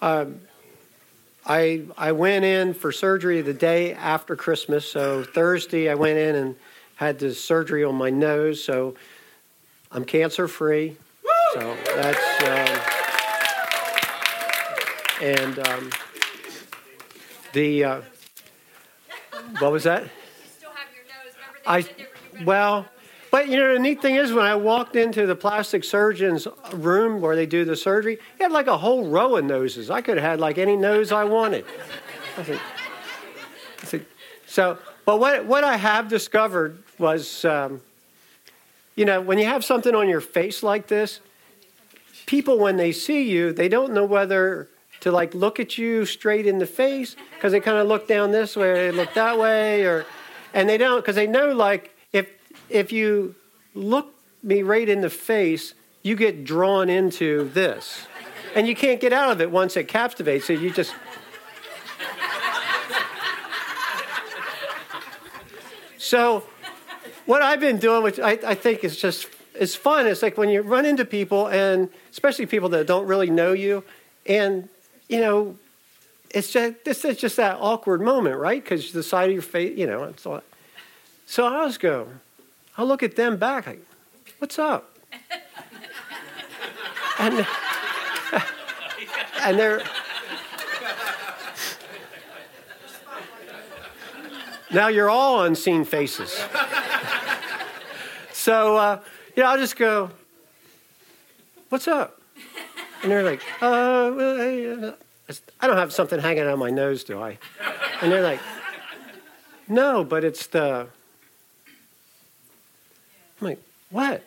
Um, I I went in for surgery the day after Christmas. So Thursday, I went in and had the surgery on my nose. So I'm cancer free. So that's um, and um, the uh, what was that? I well. But you know, the neat thing is when I walked into the plastic surgeon's room where they do the surgery, he had like a whole row of noses. I could have had like any nose I wanted. I said, I said, so, but what, what I have discovered was, um, you know, when you have something on your face like this, people, when they see you, they don't know whether to like look at you straight in the face because they kind of look down this way, they look that way, or, and they don't because they know like if you look me right in the face, you get drawn into this. And you can't get out of it once it captivates you. You just. So, what I've been doing, which I, I think is just it's fun. It's like when you run into people, and especially people that don't really know you, and you know, it's just this is just that awkward moment, right? Because the side of your face, you know, it's all. So I was going, I'll look at them back like, what's up? and, and they're. Now you're all unseen faces. so, uh, you know, I'll just go, what's up? And they're like, uh, uh I don't have something hanging out my nose, do I? And they're like, no, but it's the I'm like, what?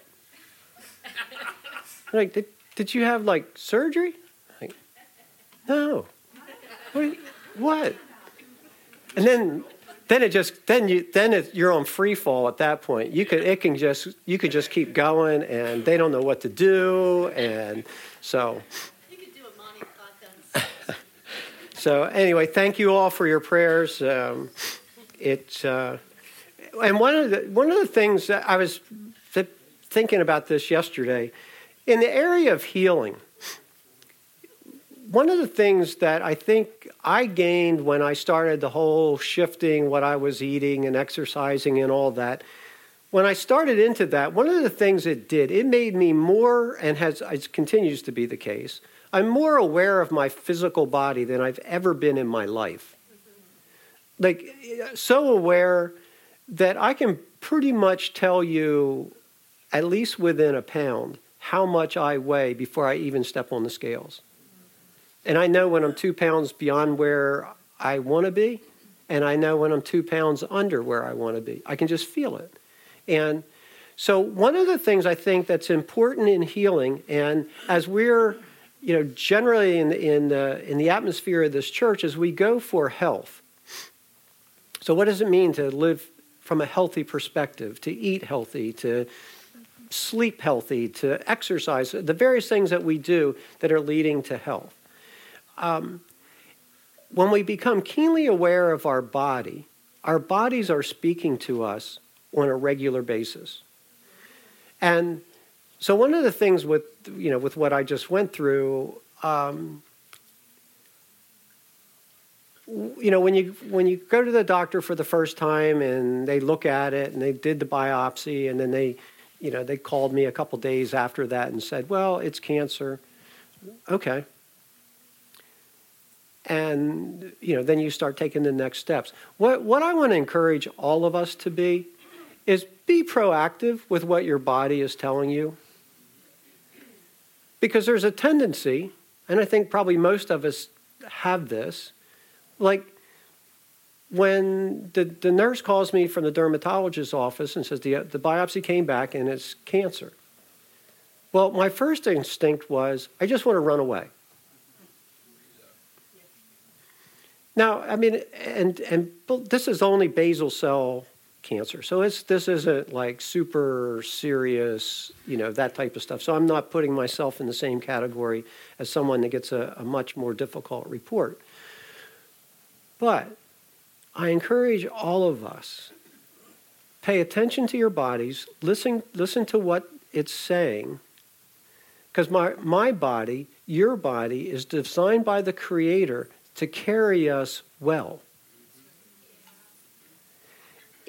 like, did, did you have like surgery? I'm like, no. What? what? And then, then it just then you then it, you're on free fall at that point. You could it can just you could just keep going, and they don't know what to do, and so. so anyway, thank you all for your prayers. Um, it. Uh, and one of the one of the things that I was th- thinking about this yesterday in the area of healing. One of the things that I think I gained when I started the whole shifting what I was eating and exercising and all that, when I started into that, one of the things it did, it made me more, and has it continues to be the case, I'm more aware of my physical body than I've ever been in my life. Like, so aware that I can pretty much tell you, at least within a pound, how much I weigh before I even step on the scales. And I know when I'm two pounds beyond where I want to be, and I know when I'm two pounds under where I want to be. I can just feel it. And so, one of the things I think that's important in healing, and as we're you know, generally in, in, the, in the atmosphere of this church, is we go for health. So, what does it mean to live from a healthy perspective, to eat healthy, to sleep healthy, to exercise, the various things that we do that are leading to health. Um, when we become keenly aware of our body, our bodies are speaking to us on a regular basis. And so one of the things with you know with what I just went through, um, you know when you when you go to the doctor for the first time and they look at it and they did the biopsy and then they you know they called me a couple days after that and said well it's cancer. Okay. And you know then you start taking the next steps. What what i want to encourage all of us to be is be proactive with what your body is telling you. Because there's a tendency and i think probably most of us have this like when the, the nurse calls me from the dermatologist's office and says the, the biopsy came back and it's cancer. Well, my first instinct was, I just want to run away. Now, I mean, and, and this is only basal cell cancer. So it's, this isn't like super serious, you know, that type of stuff. So I'm not putting myself in the same category as someone that gets a, a much more difficult report. But I encourage all of us pay attention to your bodies, listen, listen to what it's saying, Because my, my body, your body, is designed by the Creator to carry us well.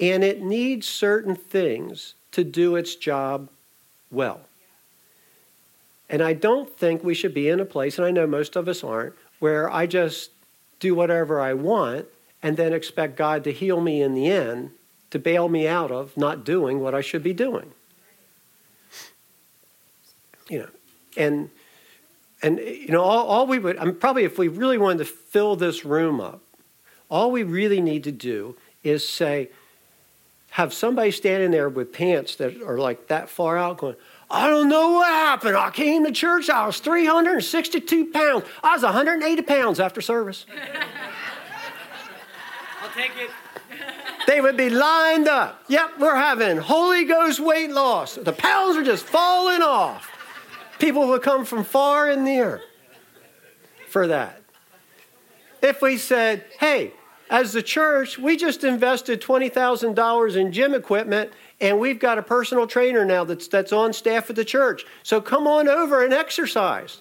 And it needs certain things to do its job well. And I don't think we should be in a place, and I know most of us aren't, where I just do whatever I want and then expect God to heal me in the end to bail me out of not doing what I should be doing. You know, and and you know, all, all we would, I mean, probably if we really wanted to fill this room up, all we really need to do is say, have somebody standing there with pants that are like that far out going, I don't know what happened. I came to church, I was 362 pounds. I was 180 pounds after service. I'll take it. They would be lined up. Yep, we're having Holy Ghost weight loss. The pounds are just falling off. People would come from far and near for that. If we said, hey, as the church, we just invested $20,000 in gym equipment and we've got a personal trainer now that's, that's on staff at the church. So come on over and exercise.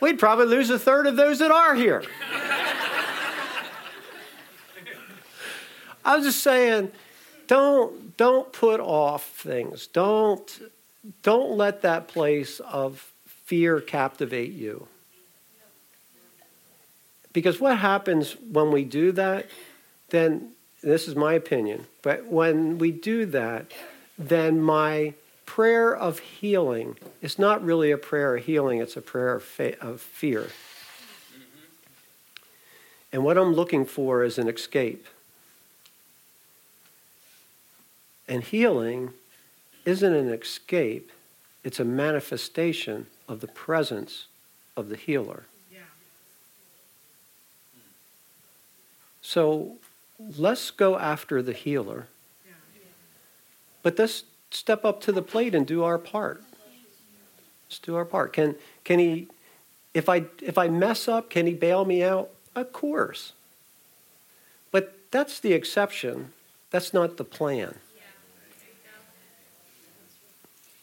We'd probably lose a third of those that are here. I was just saying, don't, don't put off things. Don't don't let that place of fear captivate you. Because what happens when we do that, then, this is my opinion, but when we do that, then my prayer of healing is not really a prayer of healing, it's a prayer of, fa- of fear. Mm-hmm. And what I'm looking for is an escape. And healing isn't an escape, it's a manifestation of the presence of the healer. So let's go after the healer, but let's step up to the plate and do our part. Let's do our part. Can, can he, if I, if I mess up, can he bail me out? Of course. But that's the exception. That's not the plan.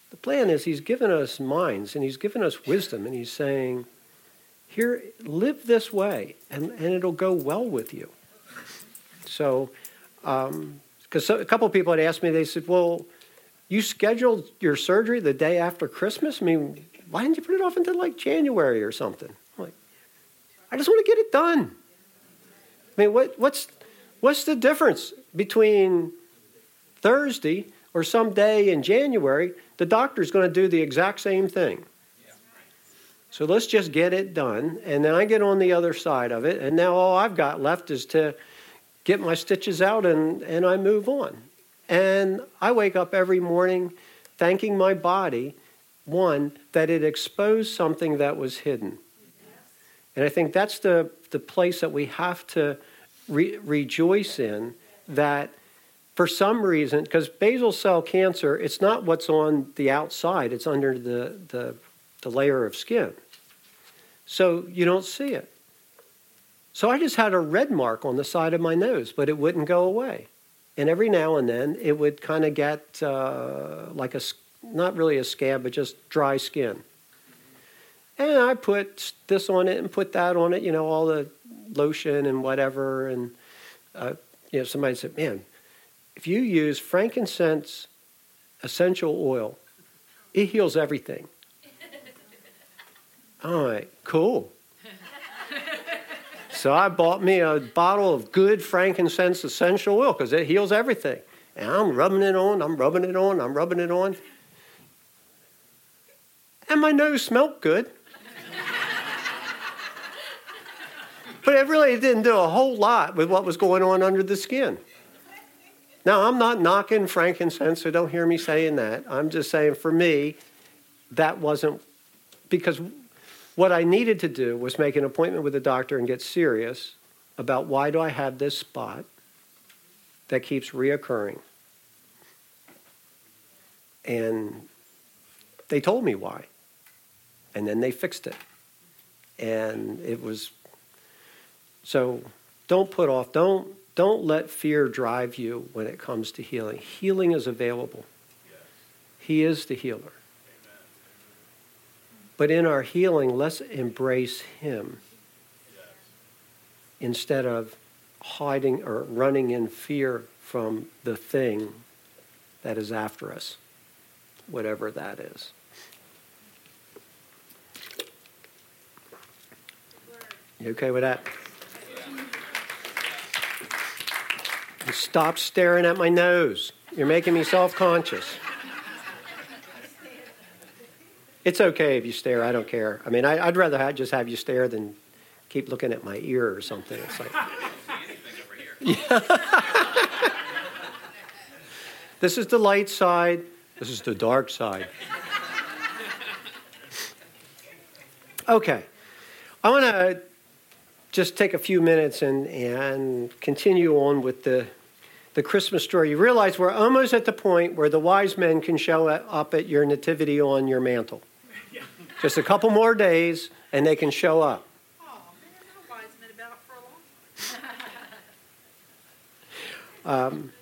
The plan is he's given us minds and he's given us wisdom and he's saying, here, live this way and, and it'll go well with you. So, because um, a couple of people had asked me, they said, well, you scheduled your surgery the day after Christmas? I mean, why didn't you put it off until like January or something? I'm like, I just want to get it done. I mean, what, what's, what's the difference between Thursday or some day in January the doctor's going to do the exact same thing. So let's just get it done. And then I get on the other side of it. And now all I've got left is to get my stitches out and, and I move on. And I wake up every morning thanking my body, one, that it exposed something that was hidden. And I think that's the, the place that we have to re- rejoice in that for some reason, because basal cell cancer, it's not what's on the outside, it's under the, the, the layer of skin. So you don't see it. So I just had a red mark on the side of my nose, but it wouldn't go away. And every now and then it would kind of get uh, like a, not really a scab, but just dry skin. And I put this on it and put that on it, you know, all the lotion and whatever. And, uh, you know, somebody said, man, if you use frankincense essential oil, it heals everything. All right, cool. So I bought me a bottle of good frankincense essential oil because it heals everything. And I'm rubbing it on, I'm rubbing it on, I'm rubbing it on. And my nose smelled good. but it really didn't do a whole lot with what was going on under the skin. Now, I'm not knocking frankincense, so don't hear me saying that. I'm just saying for me, that wasn't because what I needed to do was make an appointment with a doctor and get serious about why do I have this spot that keeps reoccurring. And they told me why. And then they fixed it. And it was so don't put off, don't don't let fear drive you when it comes to healing. Healing is available. He is the healer. But in our healing, let's embrace Him instead of hiding or running in fear from the thing that is after us, whatever that is. You okay with that? Stop staring at my nose. You're making me self conscious. It's okay if you stare. I don't care. I mean, I, would rather just have you stare than keep looking at my ear or something. It's like. Yeah. this is the light side. This is the dark side. Okay. I want to just take a few minutes and, and continue on with the, the Christmas story. You realize we're almost at the point where the wise men can show up at your nativity on your mantle. Just a couple more days, and they can show up. Oh, men of wise men about for long. Um,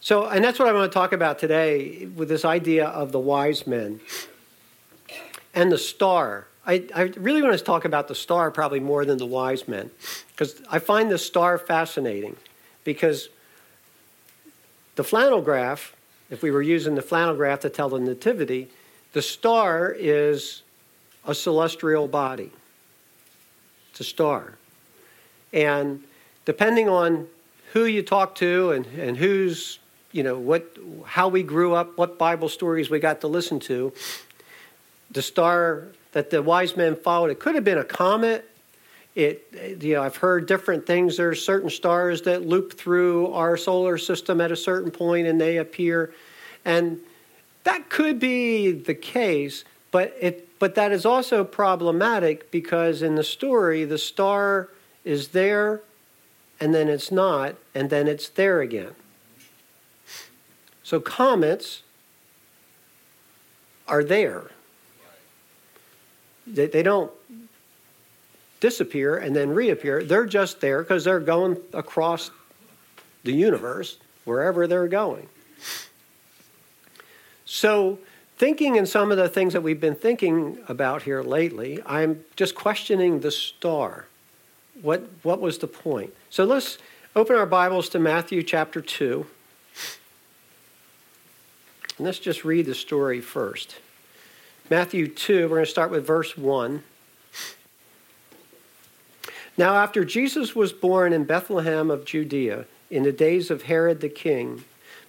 so, and that's what I want to talk about today with this idea of the wise men and the star. I, I really want to talk about the star probably more than the wise men because I find the star fascinating because the flannel graph, if we were using the flannel graph to tell the nativity, the star is a celestial body. It's a star. And depending on who you talk to and, and who's, you know, what, how we grew up, what Bible stories we got to listen to, the star that the wise men followed, it could have been a comet. It, you know, I've heard different things. There's certain stars that loop through our solar system at a certain point and they appear. And that could be the case, but it but that is also problematic because in the story the star is there and then it's not, and then it's there again. So comets are there. They, they don't disappear and then reappear. They're just there because they're going across the universe, wherever they're going. So, thinking in some of the things that we've been thinking about here lately, I'm just questioning the star. What, what was the point? So let's open our Bibles to Matthew chapter 2. And let's just read the story first. Matthew 2, we're going to start with verse 1. Now, after Jesus was born in Bethlehem of Judea, in the days of Herod the king,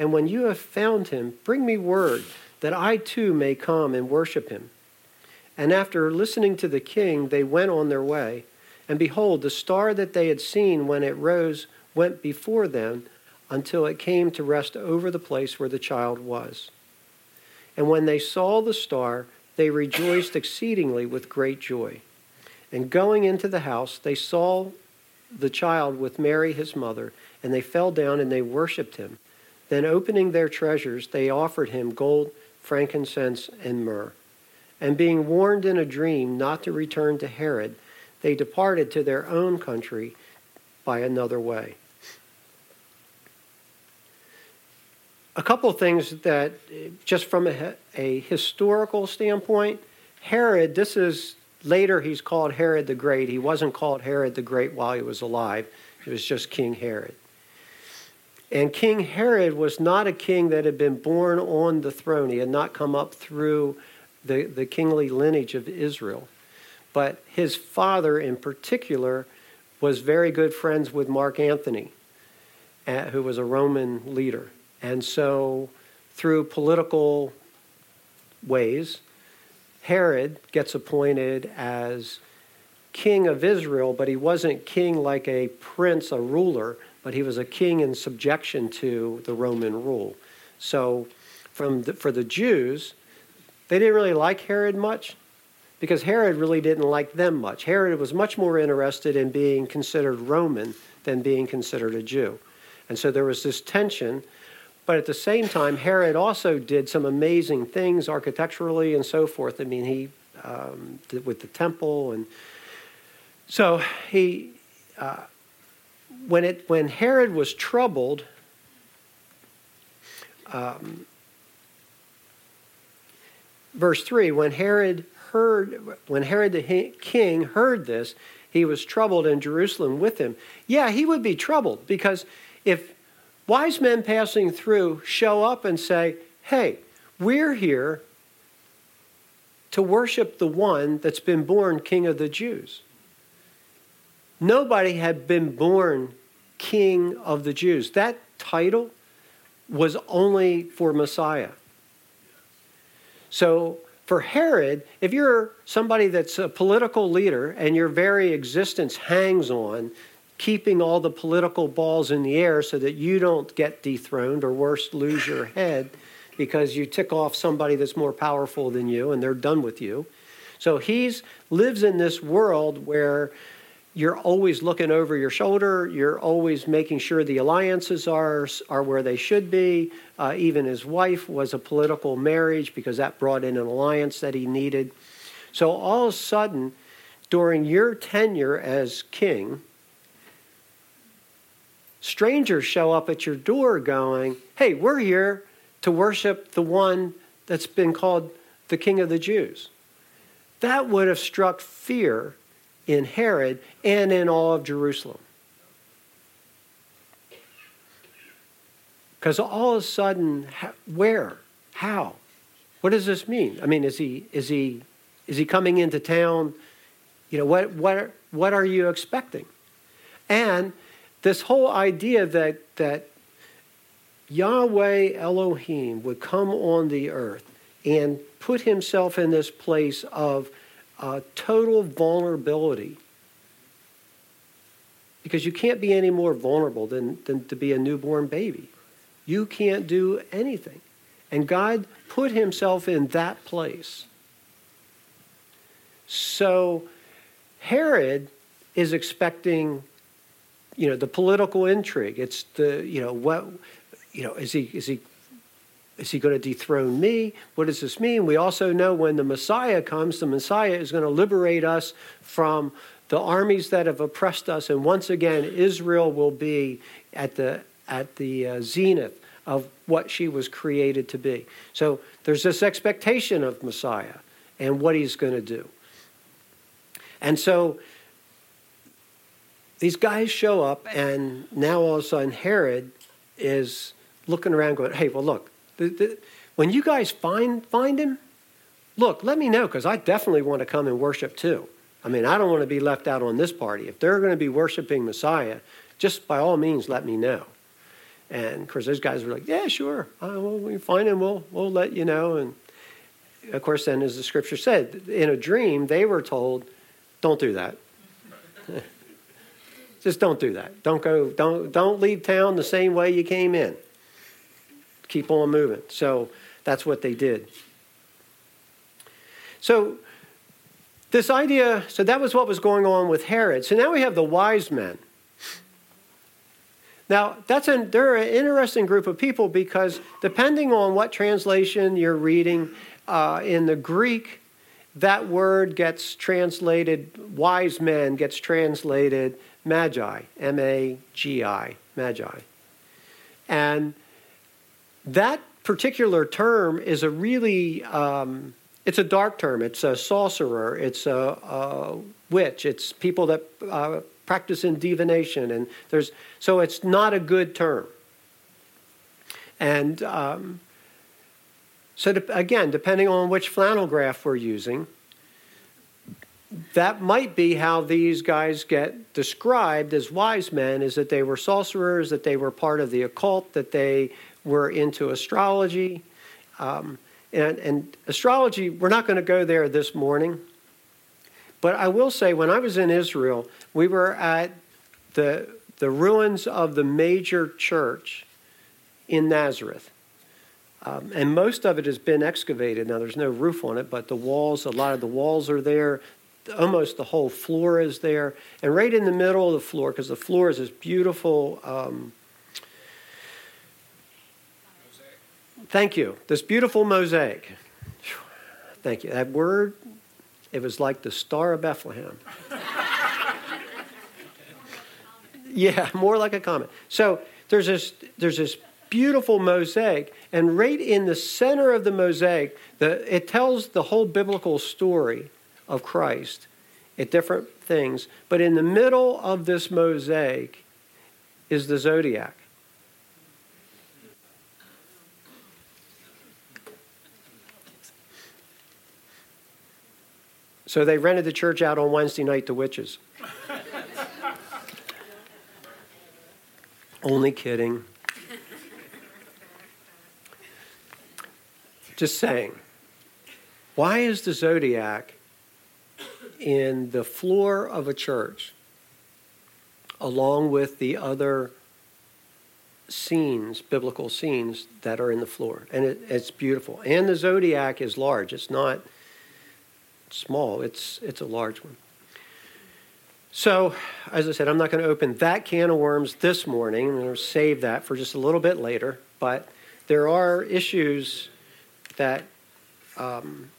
and when you have found him, bring me word, that I too may come and worship him. And after listening to the king, they went on their way. And behold, the star that they had seen when it rose went before them until it came to rest over the place where the child was. And when they saw the star, they rejoiced exceedingly with great joy. And going into the house, they saw the child with Mary his mother, and they fell down and they worshipped him. Then, opening their treasures, they offered him gold, frankincense, and myrrh. And being warned in a dream not to return to Herod, they departed to their own country by another way. a couple of things that, just from a, a, historical standpoint, Herod, this is later he's called Herod the Great. He wasn't called Herod the Great while he was alive, it was just King Herod. And King Herod was not a king that had been born on the throne, he had not come up through the, the kingly lineage of Israel. but his father in particular was very good friends with Mark Antony, uh, who was a Roman leader. And so, through political ways, Herod gets appointed as king of Israel, but he wasn't king like a prince, a ruler, but he was a king in subjection to the Roman rule. So, from the, for the Jews, they didn't really like Herod much because Herod really didn't like them much. Herod was much more interested in being considered Roman than being considered a Jew. And so there was this tension. But at the same time, Herod also did some amazing things architecturally and so forth. I mean, he um, with the temple, and so he, uh, when it when Herod was troubled, um, verse 3 when herod heard when herod the king heard this he was troubled in jerusalem with him. Yeah he would be troubled because if wise men passing through show up and say hey we're here to worship the one that's been born king of the jews. Nobody had been born king of the jews that title was only for messiah so for Herod, if you're somebody that's a political leader and your very existence hangs on keeping all the political balls in the air so that you don't get dethroned or worse, lose your head because you tick off somebody that's more powerful than you and they're done with you. So he's lives in this world where you're always looking over your shoulder. You're always making sure the alliances are, are where they should be. Uh, even his wife was a political marriage because that brought in an alliance that he needed. So all of a sudden, during your tenure as king, strangers show up at your door going, Hey, we're here to worship the one that's been called the King of the Jews. That would have struck fear in Herod and in all of Jerusalem. Because all of a sudden, where? How? What does this mean? I mean, is he is he is he coming into town? You know, what what what are you expecting? And this whole idea that that Yahweh Elohim would come on the earth and put himself in this place of uh, total vulnerability. Because you can't be any more vulnerable than, than to be a newborn baby. You can't do anything. And God put himself in that place. So Herod is expecting, you know, the political intrigue. It's the, you know, what, you know, is he, is he is he going to dethrone me? What does this mean? We also know when the Messiah comes, the Messiah is going to liberate us from the armies that have oppressed us. And once again, Israel will be at the, at the uh, zenith of what she was created to be. So there's this expectation of Messiah and what he's going to do. And so these guys show up, and now all of a sudden Herod is looking around going, hey, well, look, the, the, when you guys find find him, look, let me know because I definitely want to come and worship too. I mean, I don't want to be left out on this party. If they're going to be worshiping Messiah, just by all means, let me know. And of course, those guys were like, "Yeah, sure. Uh, well, we find him. We'll we'll let you know." And of course, then, as the scripture said, in a dream, they were told, "Don't do that. just don't do that. Don't go. Don't don't leave town the same way you came in." Keep on moving. So that's what they did. So this idea, so that was what was going on with Herod. So now we have the wise men. Now, that's an, they're an interesting group of people because depending on what translation you're reading, uh, in the Greek, that word gets translated, wise men gets translated magi, M A G I, magi. And that particular term is a really um, it's a dark term. It's a sorcerer. It's a, a witch. It's people that uh, practice in divination, and there's so it's not a good term. And um, so again, depending on which flannel graph we're using, that might be how these guys get described as wise men is that they were sorcerers, that they were part of the occult, that they were into astrology. Um, and, and astrology, we're not going to go there this morning. But I will say, when I was in Israel, we were at the, the ruins of the major church in Nazareth. Um, and most of it has been excavated. Now, there's no roof on it, but the walls, a lot of the walls are there. Almost the whole floor is there. And right in the middle of the floor, because the floor is this beautiful. Um, thank you. This beautiful mosaic. Thank you. That word, it was like the Star of Bethlehem. yeah, more like a comet. So there's this, there's this beautiful mosaic, and right in the center of the mosaic, the, it tells the whole biblical story of Christ at different things. But in the middle of this mosaic is the zodiac. So they rented the church out on Wednesday night to witches. Only kidding. Just saying. Why is the zodiac in the floor of a church along with the other scenes, biblical scenes that are in the floor? And it, it's beautiful. And the zodiac is large. It's not small, it's, it's a large one. So, as I said, I'm not going to open that can of worms this morning. I'm going to save that for just a little bit later. But there are issues that, um,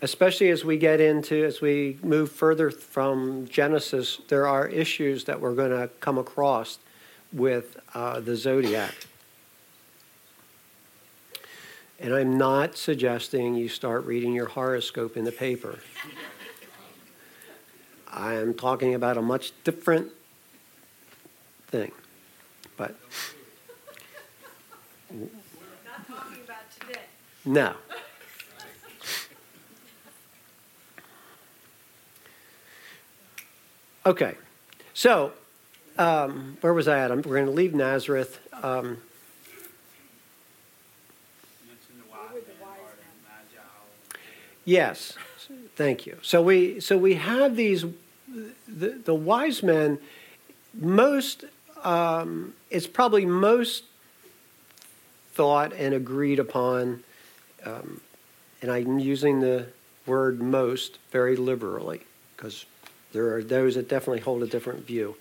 especially as we get into, as we move further from Genesis, there are issues that we're going to come across with uh, the zodiac. And I'm not suggesting you start reading your horoscope in the paper. I am talking about a much different thing. But No. Okay, so um, where was I at? I'm, we're going to leave Nazareth. Um, yes, thank you. So we so we have these the, the wise men. Most um, it's probably most thought and agreed upon um, and I'm using the word most very liberally because there are those that definitely hold a different view.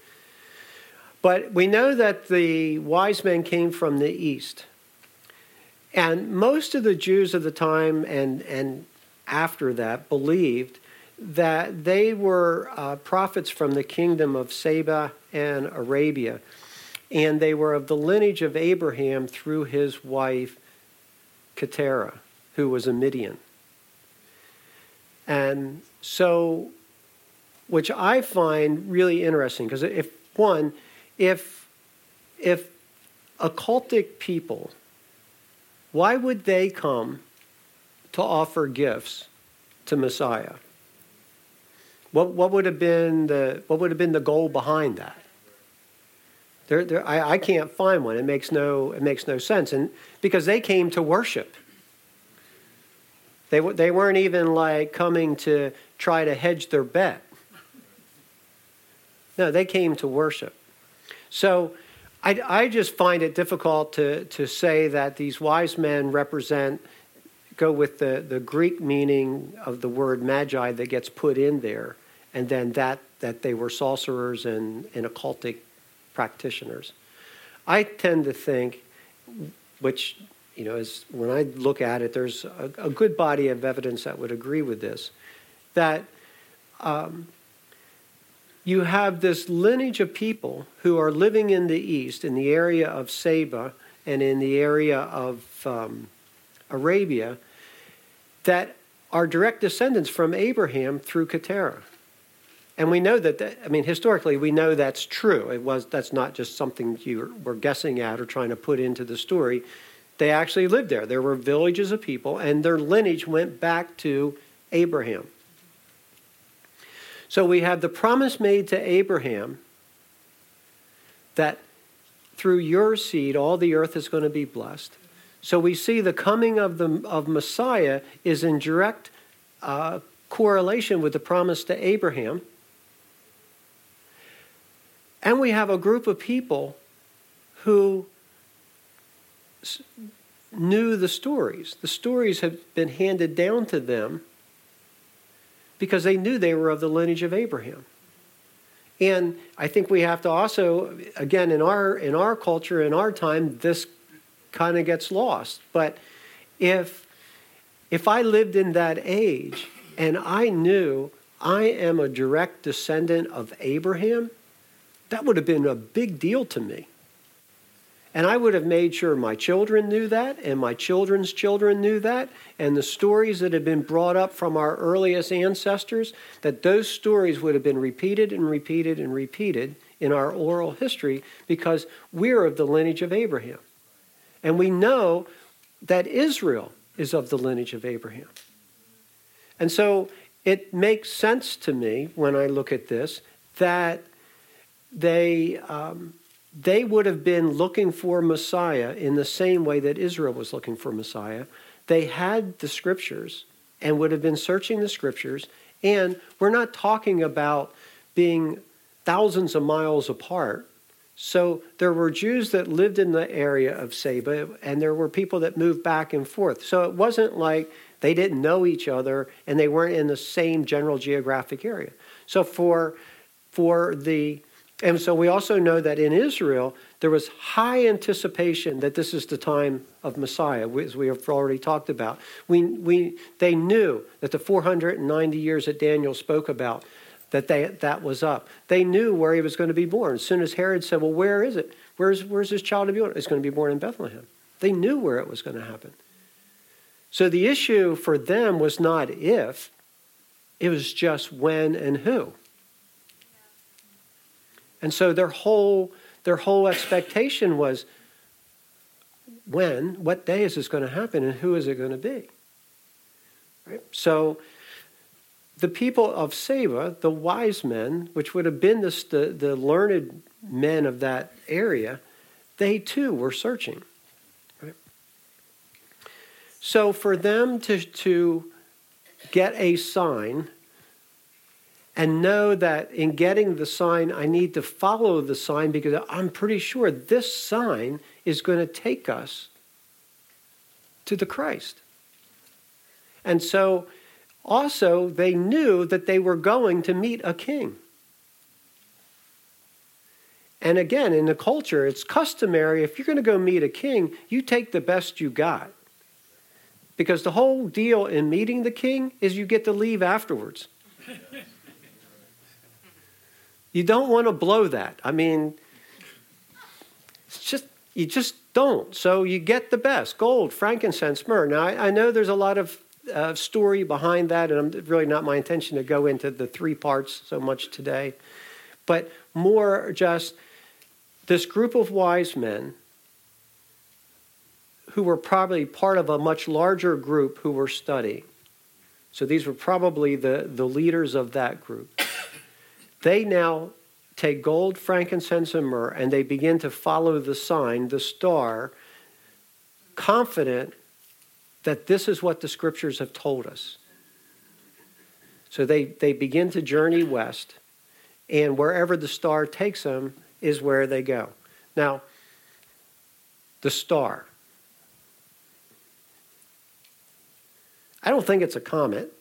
But we know that the wise men came from the east. And most of the Jews of the time and, and after that believed that they were uh, prophets from the kingdom of Saba and Arabia. And they were of the lineage of Abraham through his wife, Keturah who was a Midian. And so, which I find really interesting, because if one, if if occultic people, why would they come to offer gifts to Messiah? What, what would have been the what would have been the goal behind that? There, there, I, I can't find one. It makes no it makes no sense, and because they came to worship. They, they weren't even like coming to try to hedge their bet. No, they came to worship. So I, I just find it difficult to, to say that these wise men represent, go with the, the Greek meaning of the word magi that gets put in there, and then that, that they were sorcerers and, and occultic practitioners. I tend to think, which you know, as when I look at it, there's a, a good body of evidence that would agree with this. That um, you have this lineage of people who are living in the east, in the area of Saba and in the area of um, Arabia, that are direct descendants from Abraham through Keturah. And we know that, that, I mean, historically, we know that's true. It was, that's not just something you were guessing at or trying to put into the story. They actually lived there. There were villages of people, and their lineage went back to Abraham. So we have the promise made to Abraham that through your seed all the earth is going to be blessed. So we see the coming of the of Messiah is in direct uh, correlation with the promise to Abraham. And we have a group of people who knew the stories. The stories have been handed down to them because they knew they were of the lineage of Abraham. And I think we have to also, again, in our in our culture, in our time, this kind of gets lost. But if if I lived in that age and I knew I am a direct descendant of Abraham, that would have been a big deal to me. And I would have made sure my children knew that, and my children's children knew that, and the stories that had been brought up from our earliest ancestors, that those stories would have been repeated and repeated and repeated in our oral history because we're of the lineage of Abraham. And we know that Israel is of the lineage of Abraham. And so it makes sense to me when I look at this that they. Um, they would have been looking for Messiah in the same way that Israel was looking for Messiah. They had the scriptures and would have been searching the scriptures. And we're not talking about being thousands of miles apart. So there were Jews that lived in the area of Saba, and there were people that moved back and forth. So it wasn't like they didn't know each other and they weren't in the same general geographic area. So for for the and so we also know that in Israel, there was high anticipation that this is the time of Messiah, as we have already talked about. We, we, they knew that the 490 years that Daniel spoke about, that they, that was up. They knew where he was going to be born. As soon as Herod said, Well, where is it? Where's, where's this child to be born? It's going to be born in Bethlehem. They knew where it was going to happen. So the issue for them was not if, it was just when and who. And so their whole their whole expectation was when, what day is this going to happen, and who is it going to be? Right? So the people of Saba, the wise men, which would have been this, the, the learned men of that area, they too were searching. Right? So for them to, to get a sign and know that in getting the sign, I need to follow the sign because I'm pretty sure this sign is going to take us to the Christ. And so also they knew that they were going to meet a king. And again, in the culture, it's customary if you're going to go meet a king, you take the best you got. Because the whole deal in meeting the king is you get to leave afterwards. You don't want to blow that. I mean, it's just you just don't. So you get the best gold, frankincense, myrrh. Now I, I know there's a lot of uh, story behind that, and I'm really not my intention to go into the three parts so much today, but more just this group of wise men who were probably part of a much larger group who were studying. So these were probably the, the leaders of that group. They now take gold, frankincense, and myrrh, and they begin to follow the sign, the star, confident that this is what the scriptures have told us. So they, they begin to journey west, and wherever the star takes them is where they go. Now, the star. I don't think it's a comet.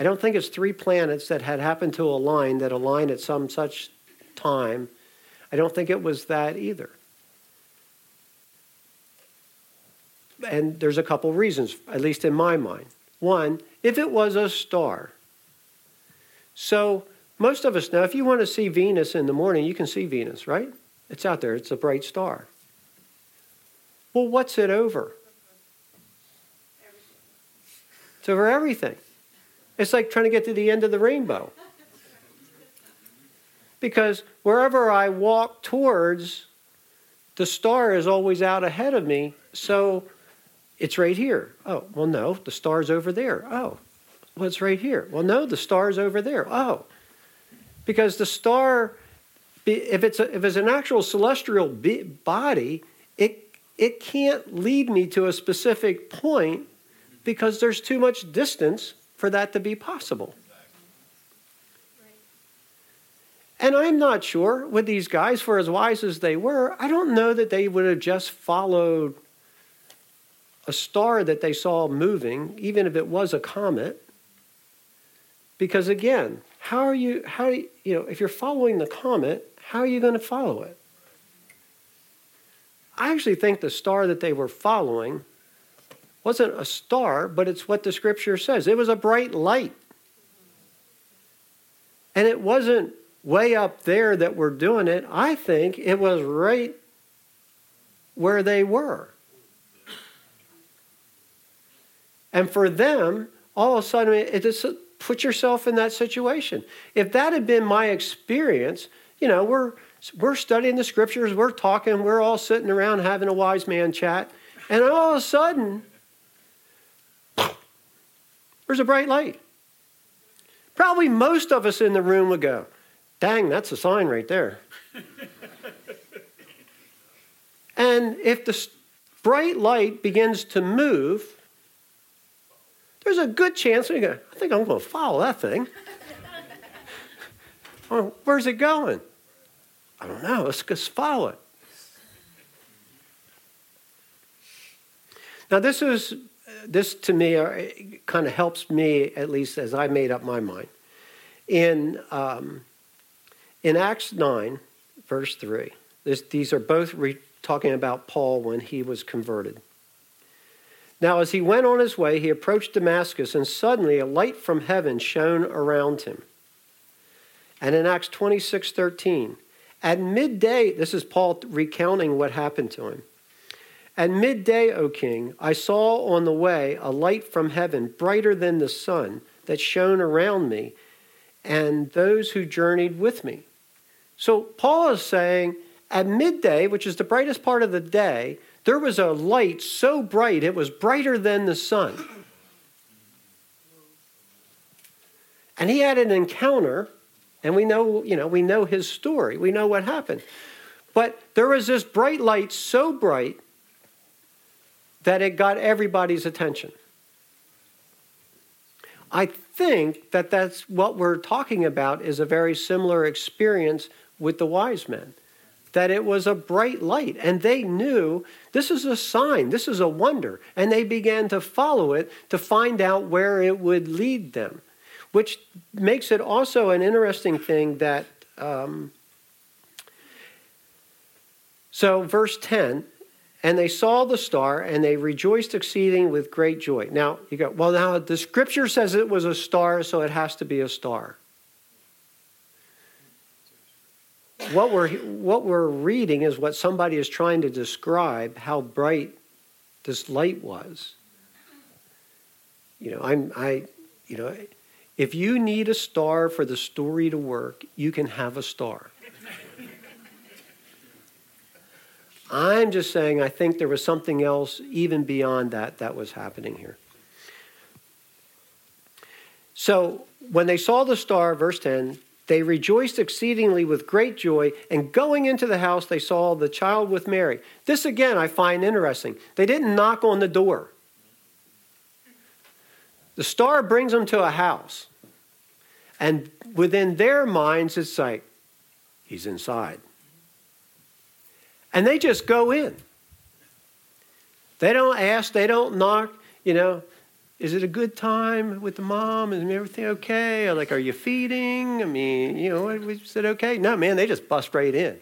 I don't think it's three planets that had happened to align that align at some such time. I don't think it was that either. And there's a couple reasons, at least in my mind. One, if it was a star. So, most of us know if you want to see Venus in the morning, you can see Venus, right? It's out there, it's a bright star. Well, what's it over? It's over everything. It's like trying to get to the end of the rainbow. Because wherever I walk towards, the star is always out ahead of me. So it's right here. Oh, well, no, the star's over there. Oh, Well, it's right here. Well, no, the star's over there. Oh, because the star, if it's, a, if it's an actual celestial body, it, it can't lead me to a specific point because there's too much distance for that to be possible. And I'm not sure with these guys, for as wise as they were, I don't know that they would have just followed a star that they saw moving, even if it was a comet. Because again, how are you, how, you know, if you're following the comet, how are you going to follow it? I actually think the star that they were following wasn't a star, but it's what the scripture says. It was a bright light. And it wasn't way up there that we're doing it. I think it was right where they were. And for them, all of a sudden, it just put yourself in that situation. If that had been my experience, you know, we're we're studying the scriptures, we're talking, we're all sitting around having a wise man chat, and all of a sudden, there's a bright light. Probably most of us in the room would go, Dang, that's a sign right there. and if the bright light begins to move, there's a good chance we go, I think I'm going to follow that thing. well, where's it going? I don't know. Let's just follow it. Now, this is this to me uh, kind of helps me at least as I made up my mind. In um, in Acts 9, verse 3, this, these are both re- talking about Paul when he was converted. Now, as he went on his way, he approached Damascus, and suddenly a light from heaven shone around him. And in Acts 26 13, at midday, this is Paul recounting what happened to him. At midday, O king, I saw on the way a light from heaven, brighter than the sun, that shone around me and those who journeyed with me. So Paul is saying at midday, which is the brightest part of the day, there was a light so bright it was brighter than the sun. And he had an encounter, and we know, you know, we know his story. We know what happened. But there was this bright light so bright that it got everybody's attention. I think that that's what we're talking about is a very similar experience with the wise men that it was a bright light. And they knew this is a sign this is a wonder. And they began to follow it to find out where it would lead them which makes it also an interesting thing that um, so verse 10 and they saw the star and they rejoiced exceeding with great joy. Now you go well now the scripture says it was a star so it has to be a star what we're, what we're reading is what somebody is trying to describe how bright this light was. You know, I'm, I, you know, if you need a star for the story to work, you can have a star. I'm just saying, I think there was something else even beyond that that was happening here. So when they saw the star, verse 10, they rejoiced exceedingly with great joy, and going into the house, they saw the child with Mary. This again I find interesting. They didn't knock on the door. The star brings them to a house. And within their minds, it's like, he's inside. And they just go in. They don't ask, they don't knock, you know. Is it a good time with the mom? Is everything okay? Or like, are you feeding? I mean, you know, we said okay. No, man, they just bust right in.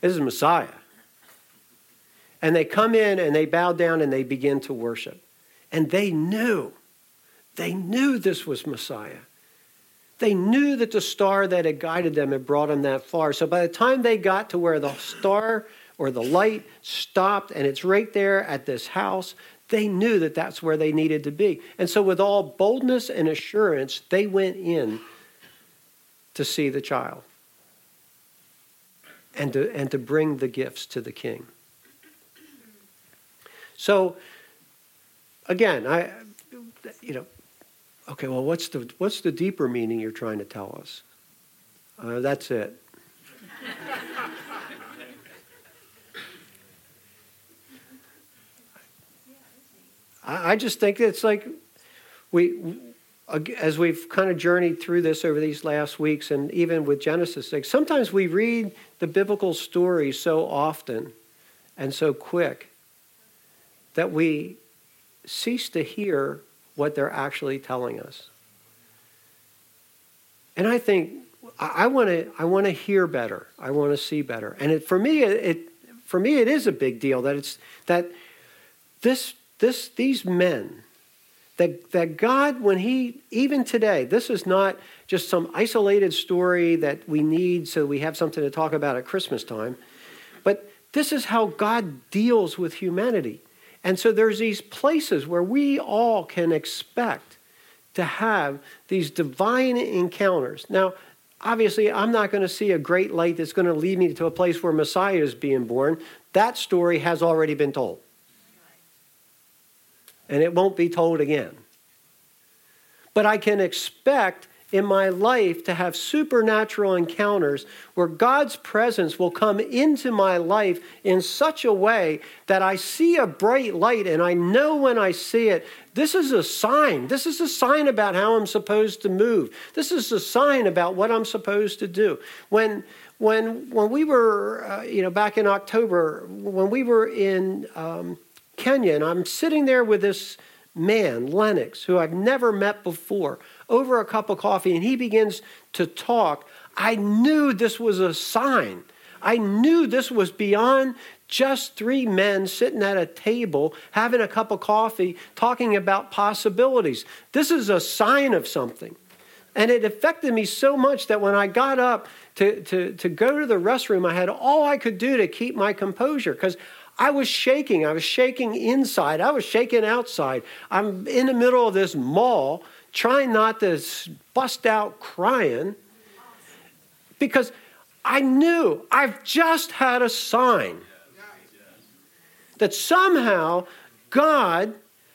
This is Messiah. And they come in and they bow down and they begin to worship. And they knew, they knew this was Messiah. They knew that the star that had guided them had brought them that far. So by the time they got to where the star or the light stopped and it's right there at this house, they knew that that's where they needed to be. And so, with all boldness and assurance, they went in to see the child and to, and to bring the gifts to the king. So, again, I, you know, okay, well, what's the, what's the deeper meaning you're trying to tell us? Uh, that's it. I, just think it's like we, as we've kind of journeyed through this over these last weeks, and even with Genesis, like sometimes we read the biblical story so often and so quick that we cease to hear what they're actually telling us. And I think I want to I want to hear better. I want to see better. And it, for me, it for me it is a big deal that it's that this this these men that, that God, when He, even today, this is not just some isolated story that we need so we have something to talk about at Christmas time, but this is how God deals with humanity. And so there's these places where we all can expect to have these divine encounters. Now, obviously, I'm not going to see a great light that's going to lead me to a place where Messiah is being born. That story has already been told and it won't be told again. But I can expect in my life to have supernatural encounters where God's presence will come into my life in such a way that I see a bright light and I know when I see it, this is a sign. This is a sign about how I'm supposed to move. This is a sign about what I'm supposed to do. When when when we were uh, you know back in October when we were in um, Kenya, and I'm sitting there with this man, Lennox, who I've never met before, over a cup of coffee, and he begins to talk. I knew this was a sign. I knew this was beyond just three men sitting at a table having a cup of coffee talking about possibilities. This is a sign of something. And it affected me so much that when I got up to, to, to go to the restroom, I had all I could do to keep my composure because I was shaking. I was shaking inside. I was shaking outside. I'm in the middle of this mall trying not to bust out crying because I knew I've just had a sign that somehow God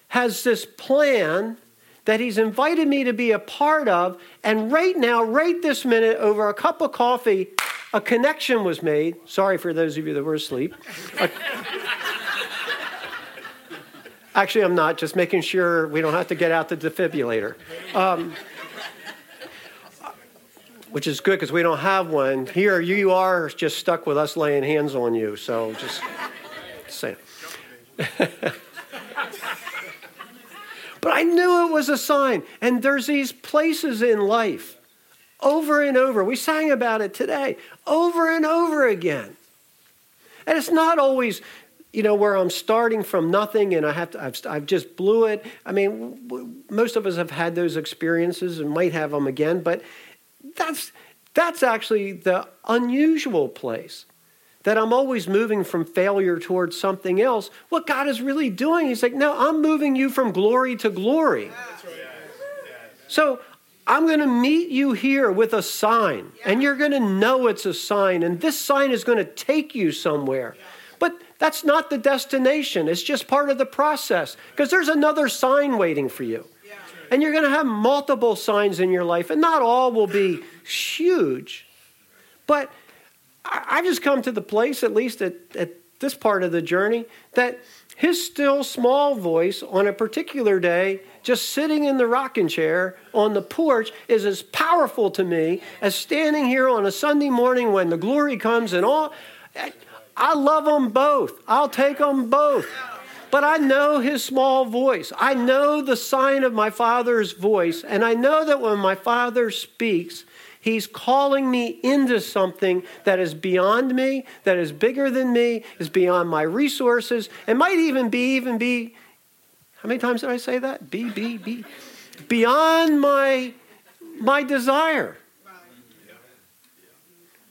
has this plan that He's invited me to be a part of. And right now, right this minute, over a cup of coffee, a connection was made. Sorry for those of you that were asleep. Actually, I'm not, just making sure we don't have to get out the defibrillator. Um, which is good because we don't have one. Here, you are just stuck with us laying hands on you. So just say but I knew it was a sign. And there's these places in life over and over. We sang about it today, over and over again. And it's not always, you know, where I'm starting from nothing and I have to, I've, I've just blew it. I mean, most of us have had those experiences and might have them again, but that's, that's actually the unusual place that I'm always moving from failure towards something else. What God is really doing, He's like, no, I'm moving you from glory to glory. So I'm going to meet you here with a sign, and you're going to know it's a sign, and this sign is going to take you somewhere. But that's not the destination, it's just part of the process because there's another sign waiting for you. And you're going to have multiple signs in your life, and not all will be huge. But I've just come to the place, at least at, at this part of the journey, that his still small voice on a particular day just sitting in the rocking chair on the porch is as powerful to me as standing here on a Sunday morning when the glory comes and all. I love them both. I'll take them both. But I know his small voice. I know the sign of my father's voice. And I know that when my father speaks, he's calling me into something that is beyond me, that is bigger than me, is beyond my resources, and might even be even be how many times did I say that? Be, be, be. Beyond my, my desire.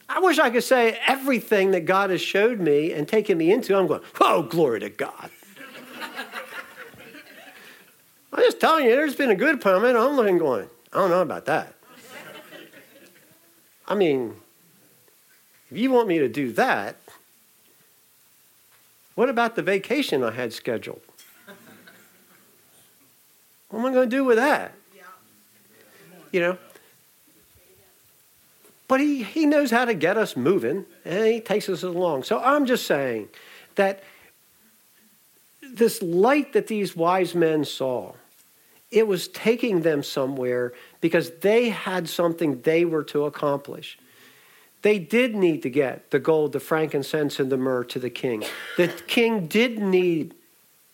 I wish I could say everything that God has showed me and taken me into. I'm going, oh, glory to God. I'm just telling you, there's been a good moment. I'm looking going, I don't know about that. I mean, if you want me to do that, what about the vacation I had scheduled? What am I going to do with that? You know? But he, he knows how to get us moving and he takes us along. So I'm just saying that this light that these wise men saw, it was taking them somewhere because they had something they were to accomplish. They did need to get the gold, the frankincense, and the myrrh to the king. The king did need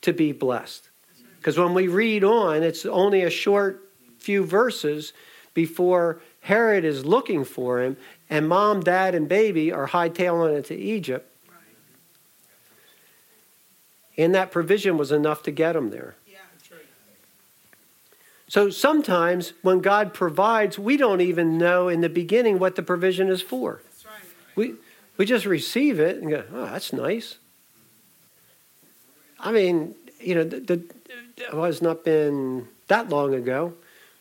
to be blessed. Because when we read on, it's only a short few verses before Herod is looking for him, and mom, dad, and baby are hightailing it to Egypt. And that provision was enough to get them there. So sometimes when God provides, we don't even know in the beginning what the provision is for. Right. We, we just receive it and go, oh, that's nice. I mean, you know, the, the, it has not been that long ago.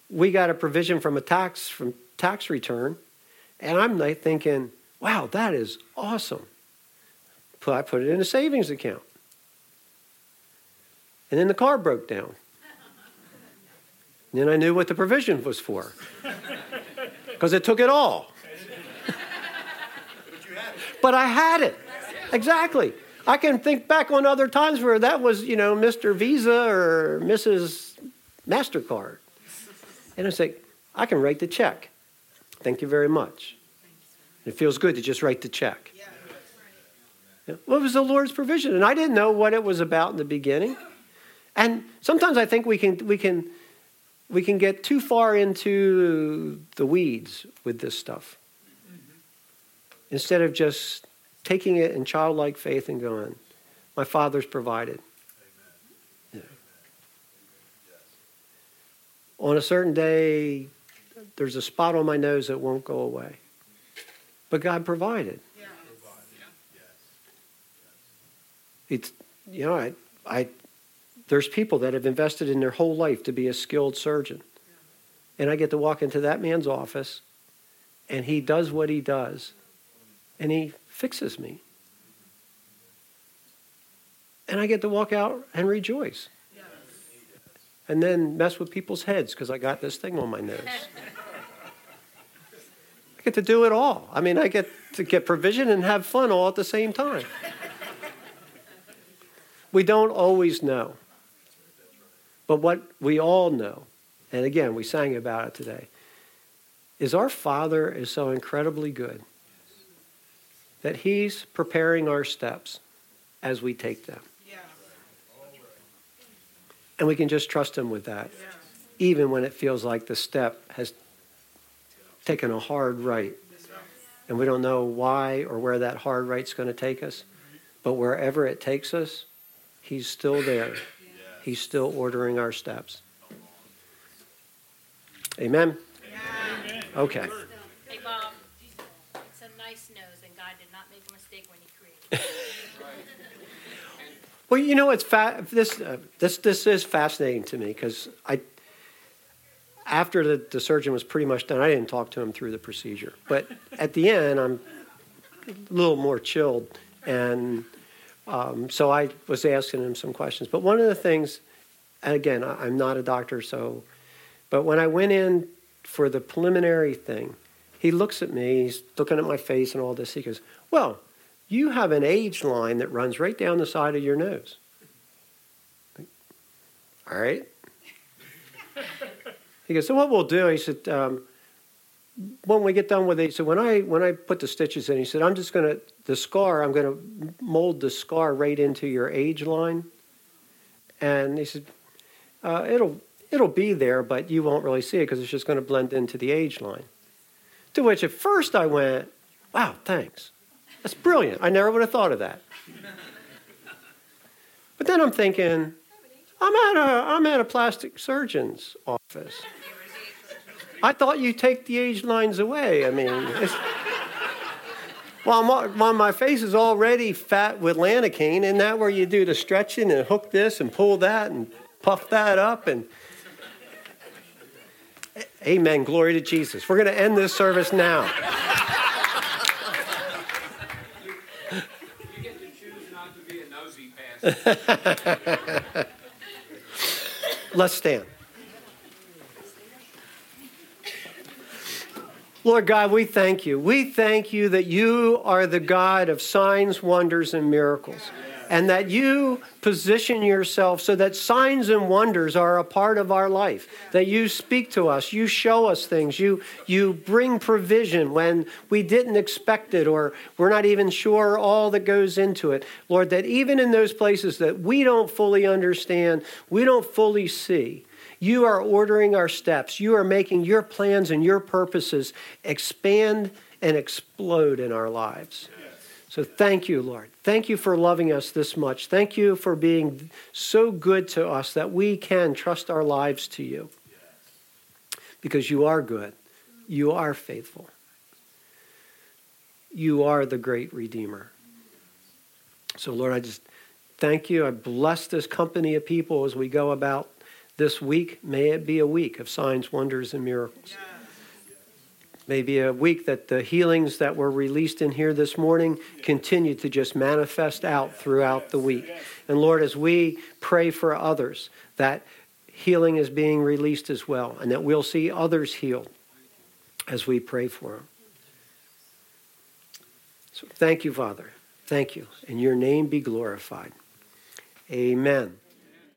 We got a provision from a tax from tax return, and I'm like thinking, wow, that is awesome. So I put it in a savings account. And then the car broke down. And then I knew what the provision was for. Because it took it all. but I had it. Exactly. I can think back on other times where that was, you know, Mr. Visa or Mrs. MasterCard. And I say, I can write the check. Thank you very much. It feels good to just write the check. Yeah. What was the Lord's provision? And I didn't know what it was about in the beginning. And sometimes I think we can, we can we can get too far into the weeds with this stuff mm-hmm. instead of just taking it in childlike faith and going, My Father's provided. Yeah. On a certain day, there's a spot on my nose that won't go away. But God provided. It's, you know, I, I there's people that have invested in their whole life to be a skilled surgeon. And I get to walk into that man's office, and he does what he does, and he fixes me. And I get to walk out and rejoice. And then mess with people's heads because I got this thing on my nose. I get to do it all. I mean, I get to get provision and have fun all at the same time. We don't always know. But what we all know, and again, we sang about it today, is our Father is so incredibly good that He's preparing our steps as we take them. And we can just trust Him with that, even when it feels like the step has taken a hard right. And we don't know why or where that hard right's going to take us. But wherever it takes us, He's still there. He's still ordering our steps. Amen? Amen. Okay. Hey, Bob, it's a nice nose, and God did not make a mistake when He created well, you know, it's fa- this, uh, this, this is fascinating to me because I, after the, the surgeon was pretty much done, I didn't talk to him through the procedure. But at the end, I'm a little more chilled and um, so I was asking him some questions. But one of the things, and again, I, I'm not a doctor, so, but when I went in for the preliminary thing, he looks at me, he's looking at my face and all this. He goes, Well, you have an age line that runs right down the side of your nose. All right. He goes, So what we'll do, he said, um, when we get done with it, so when I when I put the stitches in, he said, "I'm just going to the scar. I'm going to mold the scar right into your age line." And he said, uh, "It'll it'll be there, but you won't really see it because it's just going to blend into the age line." To which at first I went, "Wow, thanks. That's brilliant. I never would have thought of that." But then I'm thinking, I'm at a I'm at a plastic surgeon's office. I thought you take the age lines away. I mean, while my, my face is already fat with lanacane, isn't that where you do the stretching and hook this and pull that and puff that up and Amen. Glory to Jesus. We're going to end this service now. You get to choose not to be a nosy pastor. Let's stand. Lord God, we thank you. We thank you that you are the God of signs, wonders, and miracles. And that you position yourself so that signs and wonders are a part of our life. That you speak to us, you show us things, you, you bring provision when we didn't expect it or we're not even sure all that goes into it. Lord, that even in those places that we don't fully understand, we don't fully see, you are ordering our steps. You are making your plans and your purposes expand and explode in our lives. So thank you, Lord. Thank you for loving us this much. Thank you for being so good to us that we can trust our lives to you. Because you are good. You are faithful. You are the great Redeemer. So, Lord, I just thank you. I bless this company of people as we go about this week, may it be a week of signs, wonders, and miracles. Maybe a week that the healings that were released in here this morning continue to just manifest out throughout the week. And Lord, as we pray for others, that healing is being released as well, and that we'll see others healed as we pray for them. So thank you, Father. Thank you. And your name be glorified. Amen.